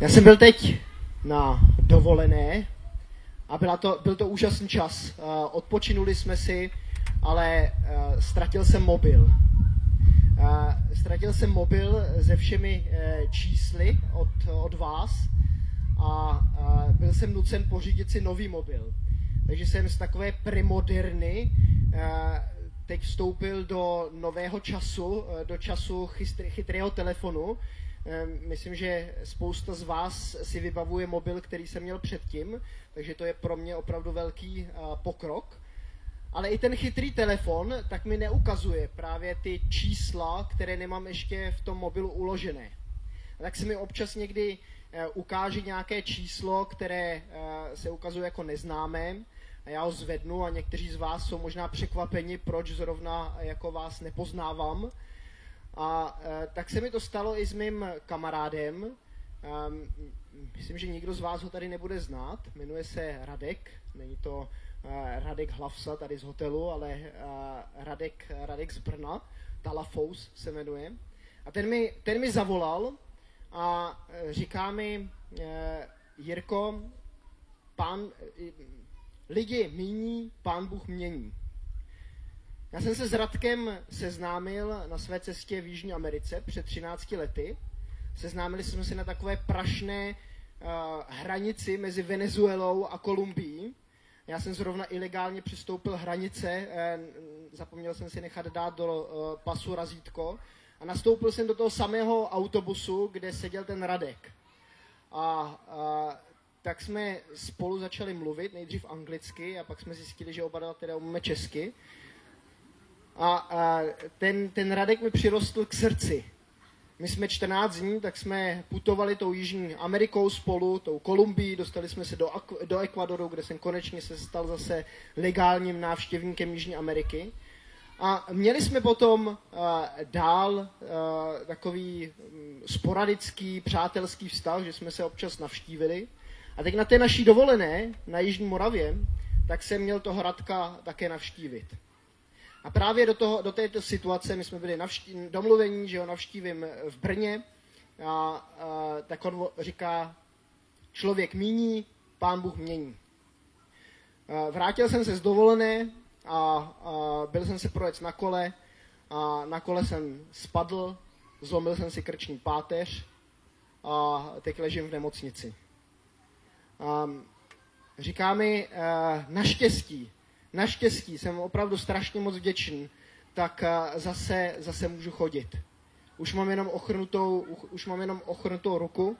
Já jsem byl teď na dovolené a byla to, byl to úžasný čas. Uh, odpočinuli jsme si, ale uh, ztratil jsem mobil. Uh, ztratil jsem mobil se všemi čísly od, od vás a byl jsem nucen pořídit si nový mobil. Takže jsem z takové premoderny uh, teď vstoupil do nového času, do času chytrého telefonu, Myslím, že spousta z vás si vybavuje mobil, který jsem měl předtím, takže to je pro mě opravdu velký pokrok. Ale i ten chytrý telefon tak mi neukazuje právě ty čísla, které nemám ještě v tom mobilu uložené. A tak se mi občas někdy e, ukáže nějaké číslo, které e, se ukazuje jako neznámé a já ho zvednu a někteří z vás jsou možná překvapeni, proč zrovna jako vás nepoznávám. A e, tak se mi to stalo i s mým kamarádem. Um, myslím, že nikdo z vás ho tady nebude znát. Jmenuje se Radek. Není to uh, Radek Hlavsa tady z hotelu, ale uh, Radek, Radek z Brna. Talafous se jmenuje. A ten mi, ten mi zavolal a říká mi, Jirko, pán, lidi míní, pán Bůh mění. Já jsem se s Radkem seznámil na své cestě v Jižní Americe před 13 lety. Seznámili jsme se na takové prašné uh, hranici mezi Venezuelou a Kolumbií. Já jsem zrovna ilegálně přistoupil hranice, eh, zapomněl jsem si nechat dát do uh, pasu razítko a nastoupil jsem do toho samého autobusu, kde seděl ten Radek. A uh, tak jsme spolu začali mluvit, nejdřív anglicky a pak jsme zjistili, že oba dva teda umíme česky. A, a ten, ten Radek mi přirostl k srdci. My jsme 14 dní, tak jsme putovali tou Jižní Amerikou spolu, tou Kolumbií, dostali jsme se do, do Ekvadoru, kde jsem konečně se stal zase legálním návštěvníkem Jižní Ameriky. A měli jsme potom uh, dál uh, takový um, sporadický přátelský vztah, že jsme se občas navštívili. A teď na té naší dovolené na Jižní Moravě, tak jsem měl toho Radka také navštívit. A právě do, toho, do této situace my jsme byli navští, domluvení, že ho navštívím v Brně. A, a, tak on říká, člověk míní, pán Bůh mění. A, vrátil jsem se z dovolené a, a byl jsem se projet na kole a na kole jsem spadl, zlomil jsem si krční páteř a teď ležím v nemocnici. A, říká mi, naštěstí, naštěstí jsem opravdu strašně moc vděčný, tak eh, zase, zase můžu chodit. Už mám jenom ochrnutou, už mám jenom ochrnutou ruku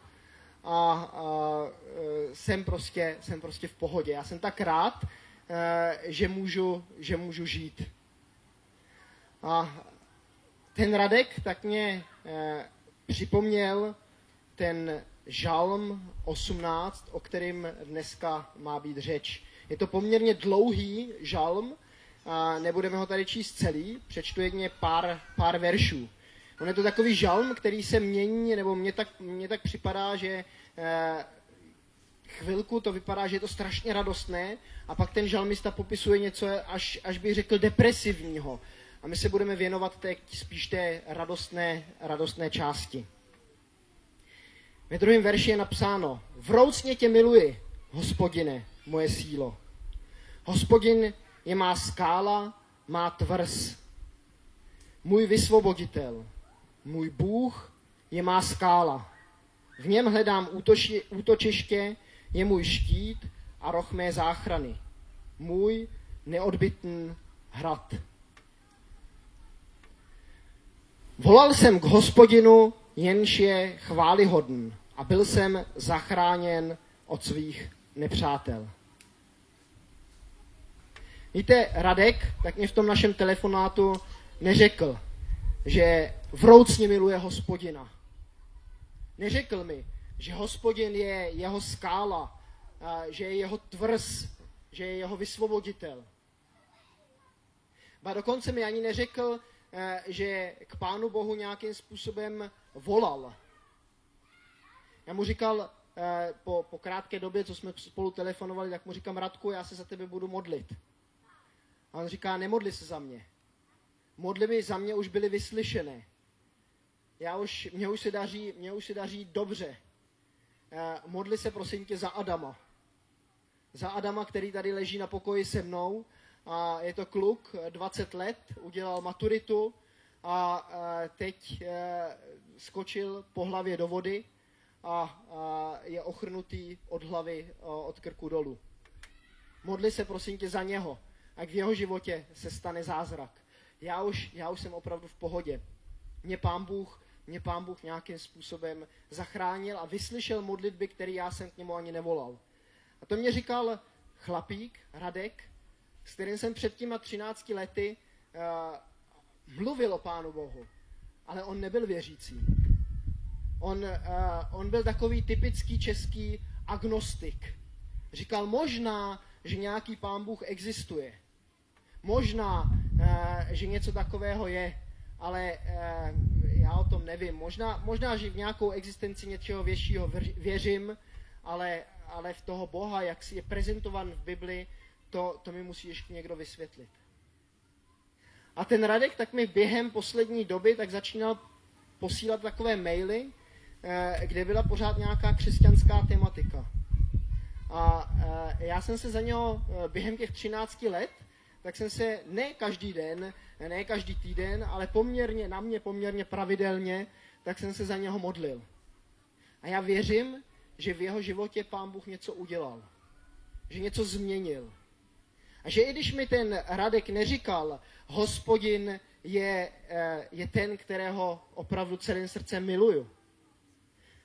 a, a eh, jsem, prostě, jsem prostě v pohodě. Já jsem tak rád, eh, že můžu, že můžu žít. A ten Radek tak mě připomněl ten žalm 18, o kterým dneska má být řeč. Je to poměrně dlouhý žalm, a nebudeme ho tady číst celý, přečtu jedně pár, pár veršů. On je to takový žalm, který se mění, nebo mně tak, mně tak připadá, že eh, chvilku to vypadá, že je to strašně radostné, a pak ten žalmista popisuje něco až, až bych řekl depresivního. A my se budeme věnovat teď spíš té radostné, radostné části. Ve druhém verši je napsáno, vroucně tě miluji, hospodine, moje sílo. Hospodin je má skála, má tvrz. Můj vysvoboditel, můj Bůh je má skála. V něm hledám útoči, útočiště, je můj štít a roh mé záchrany. Můj neodbitný hrad. Volal jsem k hospodinu, jenž je chválihodný a byl jsem zachráněn od svých nepřátel. Víte, Radek, tak mě v tom našem telefonátu neřekl, že vroucně miluje hospodina. Neřekl mi, že hospodin je jeho skála, že je jeho tvrz, že je jeho vysvoboditel. Ba dokonce mi ani neřekl, e, že k Pánu Bohu nějakým způsobem volal. Já mu říkal, e, po, po krátké době, co jsme spolu telefonovali, tak mu říkám, Radku, já se za tebe budu modlit. A on říká, nemodli se za mě. Modlivy za mě už byly vyslyšené. Já už, mě, už se daří, mě už se daří dobře. eh, modli se prosím tě za Adama. Za Adama, který tady leží na pokoji se mnou. A je to kluk, 20 let, udělal maturitu a teď skočil po hlavě do vody a je ochrnutý od hlavy, od krku dolů. Modli se prosím tě za něho, a v jeho životě se stane zázrak. Já už, já už jsem opravdu v pohodě. Mě pán Bůh, mě pán Bůh nějakým způsobem zachránil a vyslyšel modlitby, které já jsem k němu ani nevolal. A to mě říkal chlapík, Radek, s kterým jsem před těma 13 lety uh, mluvil o Pánu Bohu, ale on nebyl věřící. On, uh, on byl takový typický český agnostik. Říkal, možná, že nějaký pán Bůh existuje. Možná, uh, že něco takového je, ale uh, já o tom nevím. Možná, možná, že v nějakou existenci něčeho většího věřím, ale, ale v toho Boha, jak je prezentovan v Bibli, to, to mi musí ještě někdo vysvětlit. A ten Radek tak mi během poslední doby tak začínal posílat takové maily, eh, kde byla pořád nějaká křesťanská tematika. A eh, já jsem se za něho eh, během těch 13 let, tak jsem se ne každý den, ne každý týden, ale poměrně, na mě poměrně pravidelně, tak jsem se za něho modlil. A já věřím, že v jeho životě pán Bůh něco udělal. Že něco změnil. A že i když mi ten Radek neříkal, hospodin je, eh, je ten, kterého opravdu celým srdcem miluju,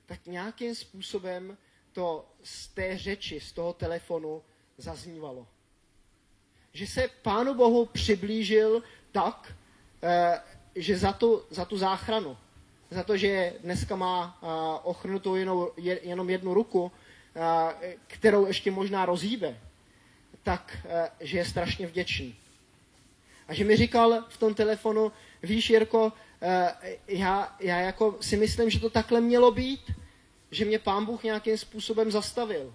tak nějakým způsobem to z té řeči, z toho telefonu zaznívalo. Že se Pánu Bohu přiblížil tak, eh, že za tu, za tu záchranu, za to, že dneska má eh, ochrnutou jenom, jenom jednu ruku, kterou ještě možná rozhýbe, tak, eh, že je strašně vděčný. A že mi říkal v tom telefonu, víš, Jirko, eh, já, já jako si myslím, že to takhle mělo být, že mě pán Bůh nějakým způsobem zastavil.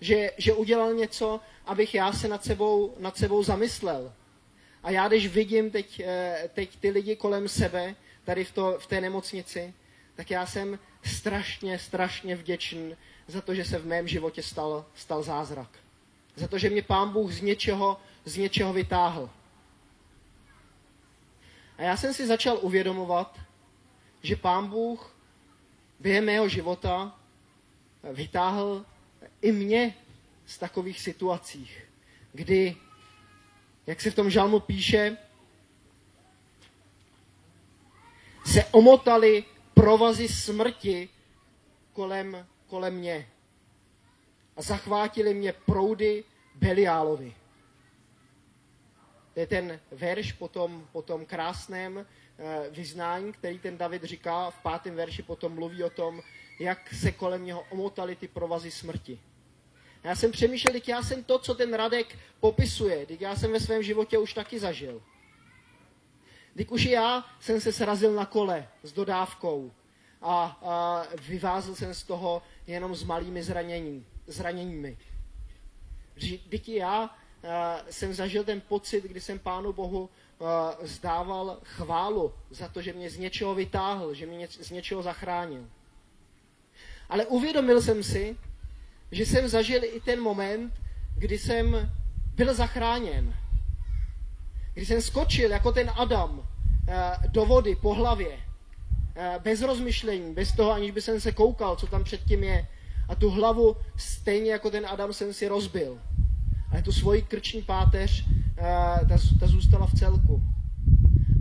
Že, že udělal něco, abych já se nad sebou, nad sebou zamyslel. A já, když vidím teď, eh, teď ty lidi kolem sebe, tady v, to, v té nemocnici, tak já jsem strašně, strašně vděčný za to, že se v mém životě stal, stal zázrak za to, že mě pán Bůh z něčeho, z něčeho vytáhl. A já jsem si začal uvědomovat, že pán Bůh během mého života vytáhl i mě z takových situacích, kdy, jak se v tom žalmu píše, se omotali provazy smrti kolem, kolem mě a zachvátili mě proudy Beliálovi. To je ten verš po tom, po tom krásném vyznání, který ten David říká. V pátém verši potom mluví o tom, jak se kolem něho omotaly ty provazy smrti. Já jsem přemýšlel, že já jsem to, co ten Radek popisuje, teď já jsem ve svém životě už taky zažil. Teď už já jsem se srazil na kole s dodávkou a, a vyvázl jsem z toho jenom s malými zranění, zraněními. Vždyť já uh, jsem zažil ten pocit, kdy jsem Pánu Bohu zdával chválu za to, že mě z něčeho vytáhl, že mě z něčeho zachránil. Ale uvědomil jsem si, že jsem zažil i ten moment, kdy jsem byl zachráněn. Kdy jsem skočil jako ten Adam uh, do vody po hlavě. Uh, bez rozmyšlení, bez toho, aniž by jsem se koukal, co tam předtím je. A tu hlavu stejně jako ten Adam jsem si rozbil ale tu svoji krční páteř, eh, ta, ta zůstala v celku.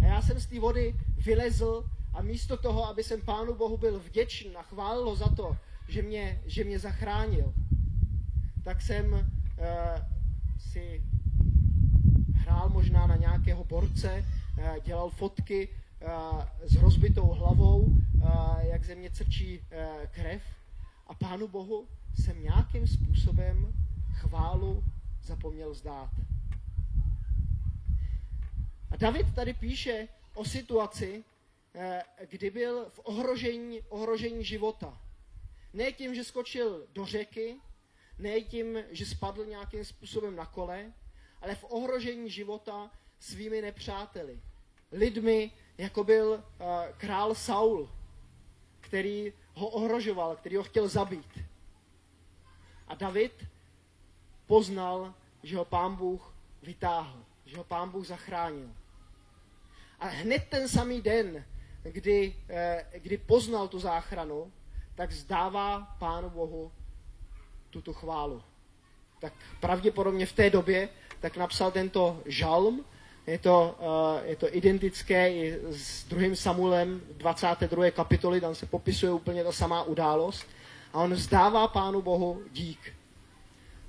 A já jsem z té vody vylezl a místo toho, aby jsem Pánu Bohu byl vděčný a chválil ho za to, že mě, že mě zachránil, tak jsem uh, si hrál možná na nějakého borce, uh, dělal fotky uh, s rozbitou hlavou, uh, jak ze mě crčí uh, krev. A Pánu Bohu jsem nějakým způsobem chválu zapomněl zdát. A David tady píše o situaci, eh, kdy byl v ohrožení, ohrožení života. Ne tím, že skočil do řeky, ne tím, že spadl nějakým způsobem na kole, ale v ohrožení života svými nepřáteli. Lidmi, jako byl uh, král Saul, který ho ohrožoval, který ho chtěl zabít. A David poznal, že ho pán Bůh vytáhl, že ho pán Bůh zachránil. A hned ten samý den, kdy, eh, kdy poznal tu záchranu, tak zdává Pánu Bohu tuto chválu. Tak pravděpodobně v té době tak napsal tento žalm, je to, uh, je to identické i s druhým Samuelem 22. kapitoly, tam se popisuje úplně ta samá událost. A on vzdává Pánu Bohu dík.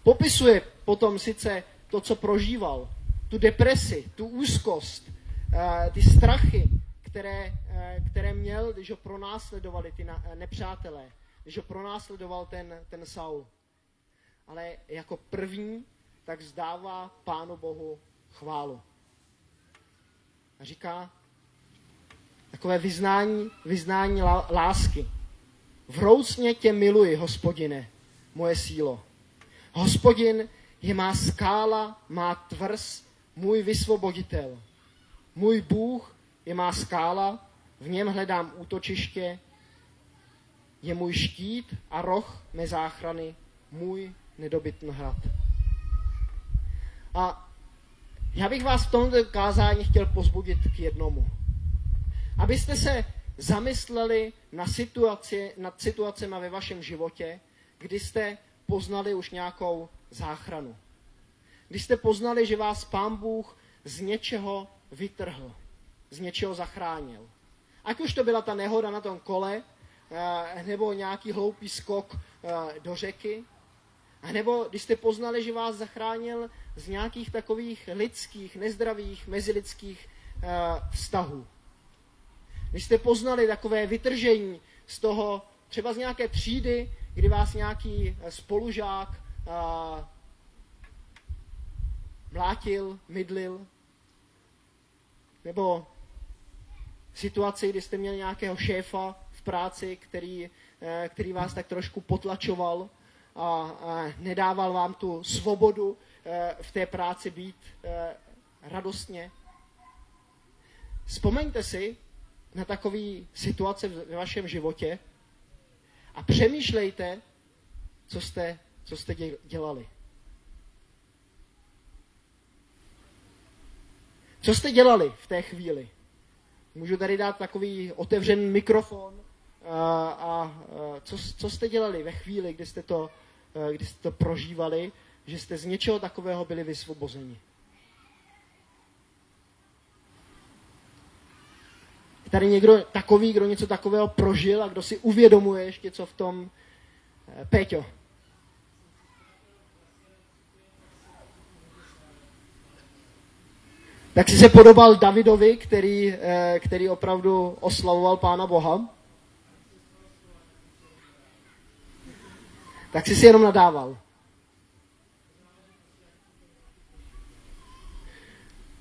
Popisuje potom sice to, co prožíval, tu depresi, tu úzkost, uh, ty strachy, které, uh, které měl, když ho pronásledovali ty na, nepřátelé, když ho pronásledoval ten, ten Saul. Ale jako první tak zdává Pánu Bohu chválu a říká takové vyznání, vyznání lásky. Vroucně tě miluji, hospodine, moje sílo. Hospodin je má skála, má tvrz, můj vysvoboditel. Můj Bůh je má skála, v něm hledám útočiště, je můj štít a roh mé záchrany, můj nedobytný hrad. A já bych vás v tomto kázání chtěl pozbudit k jednomu. Abyste se zamysleli na situaci, nad situacemi ve vašem životě, kdy jste poznali už nějakou záchranu. Když jste poznali, že vás Pán Bůh z něčeho vytrhl, z něčeho zachránil. Ať už to byla ta nehoda na tom kole, eh, nebo nějaký hloupý skok eh, do řeky, nebo když jste poznali, že vás zachránil z nějakých takových lidských, nezdravých, mezilidských uh, vztahů. Když jste poznali takové vytržení z toho, třeba z nějaké třídy, kdy vás nějaký eh, spolužák mlátil, mydlil, nebo situaci, kdy jste měli nějakého šéfa v práci, který, který vás tak trošku potlačoval a, a nedával vám tu svobodu Eh, v té práci být eh, radostně. Vzpomeňte si na takové situace ve vašem životě a přemýšlejte, co jste, co jste dělali. Co jste dělali v té chvíli? Můžu tady dát takový otevřený mikrofon a, eh, a, a co, co jste dělali ve chvíli, kdy jste to, kdy jste to prožívali že jste z něčeho takového byli vysvobozeni. Tady někdo takový, kdo něco takového prožil a kdo si uvědomuje ještě, co v tom... Eh, Péťo. Tak si se podobal Davidovi, který, eh, který opravdu oslavoval Pána Boha. Tak si si jenom nadával.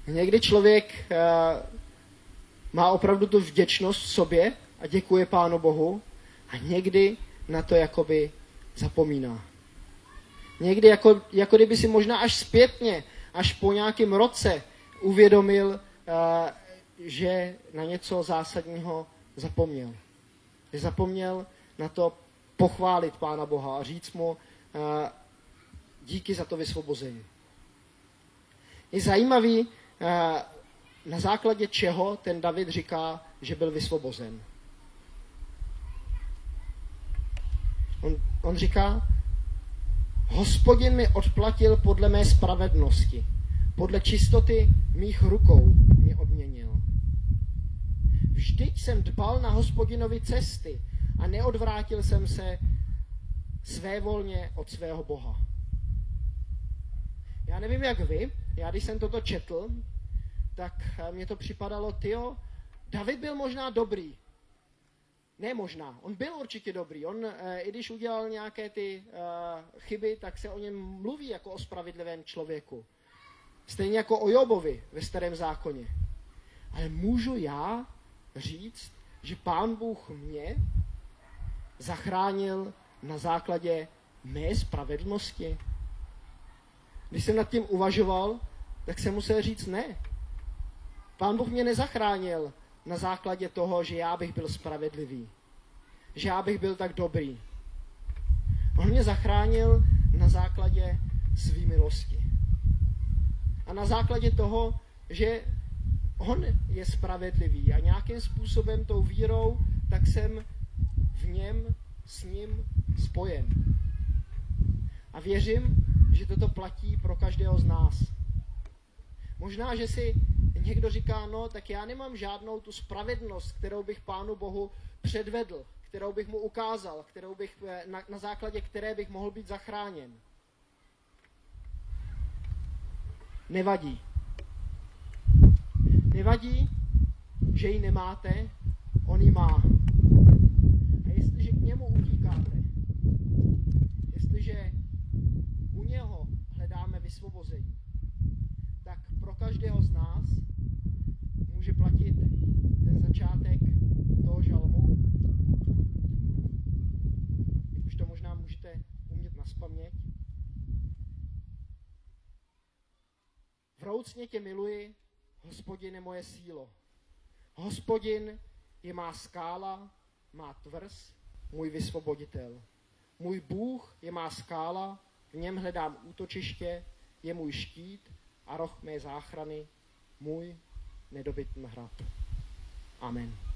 Někdy člověk uh, má opravdu tu vděčnost v sobě a děkuje Pánu Bohu a někdy na to jakoby zapomíná. Někdy jako, jako kdyby si možná až zpětně, až po nějakém roce uvědomil, uh, že na něco zásadního zapomněl. Že zapomněl na to pochválit Pána Boha a říct mu uh, díky za to vysvobození. Je zajímavý, Eh, na základě čeho ten David říká, že byl vysvobozen. On, on říká, hospodin mi odplatil podle mé spravedlnosti, podle čistoty mých rukou mi odměnil. Vždyť jsem dbal na hospodinovi cesty a neodvrátil jsem se svévolně od svého Boha. Já nevím, jak vy, já když jsem toto četl, tak eh, mně to připadalo, tyjo, David byl možná dobrý. Ne možná, on byl určitě dobrý. On, eh, i když udělal nějaké ty uh, chyby, tak se o něm mluví jako o spravedlivém člověku. Stejně jako o Jobovi ve starém zákoně. Ale můžu já říct, že pán Bůh mě zachránil na základě mé spravedlnosti? Když jsem nad tím uvažoval, tak jsem musel říct ne. Pán Bůh mě nezachránil na základě toho, že já bych byl spravedlivý. že já bych byl tak dobrý. On mě zachránil na základě své milosti. A na základě toho, že on je spravedlivý a nějakým způsobem tou vírou, tak jsem v něm s ním spojen. A věřím, že toto platí pro každého z nás. Možná, že si někdo říká, no, tak já nemám žádnou tu spravedlnost, kterou bych Pánu Bohu předvedl, kterou bych mu ukázal, kterou bych, eh, na, na základě které bych mohl být zachráněn. Nevadí. Nevadí, že ji nemáte, on ji má. A jestliže k němu utíkáte, jestliže u něho hledáme vysvobození, tak pro každého z nás může platit ten začátek toho žalmu. Jak už to možná můžete umět na spaměť. Vroucně tě miluji, hospodin je moje sílo. Hospodin je má skála, má tvrz, můj vysvoboditel. Můj Bůh je má skála, v něm hledám útočiště, je můj štít a roh mé záchrany, můj nedobytný hrad. Amen.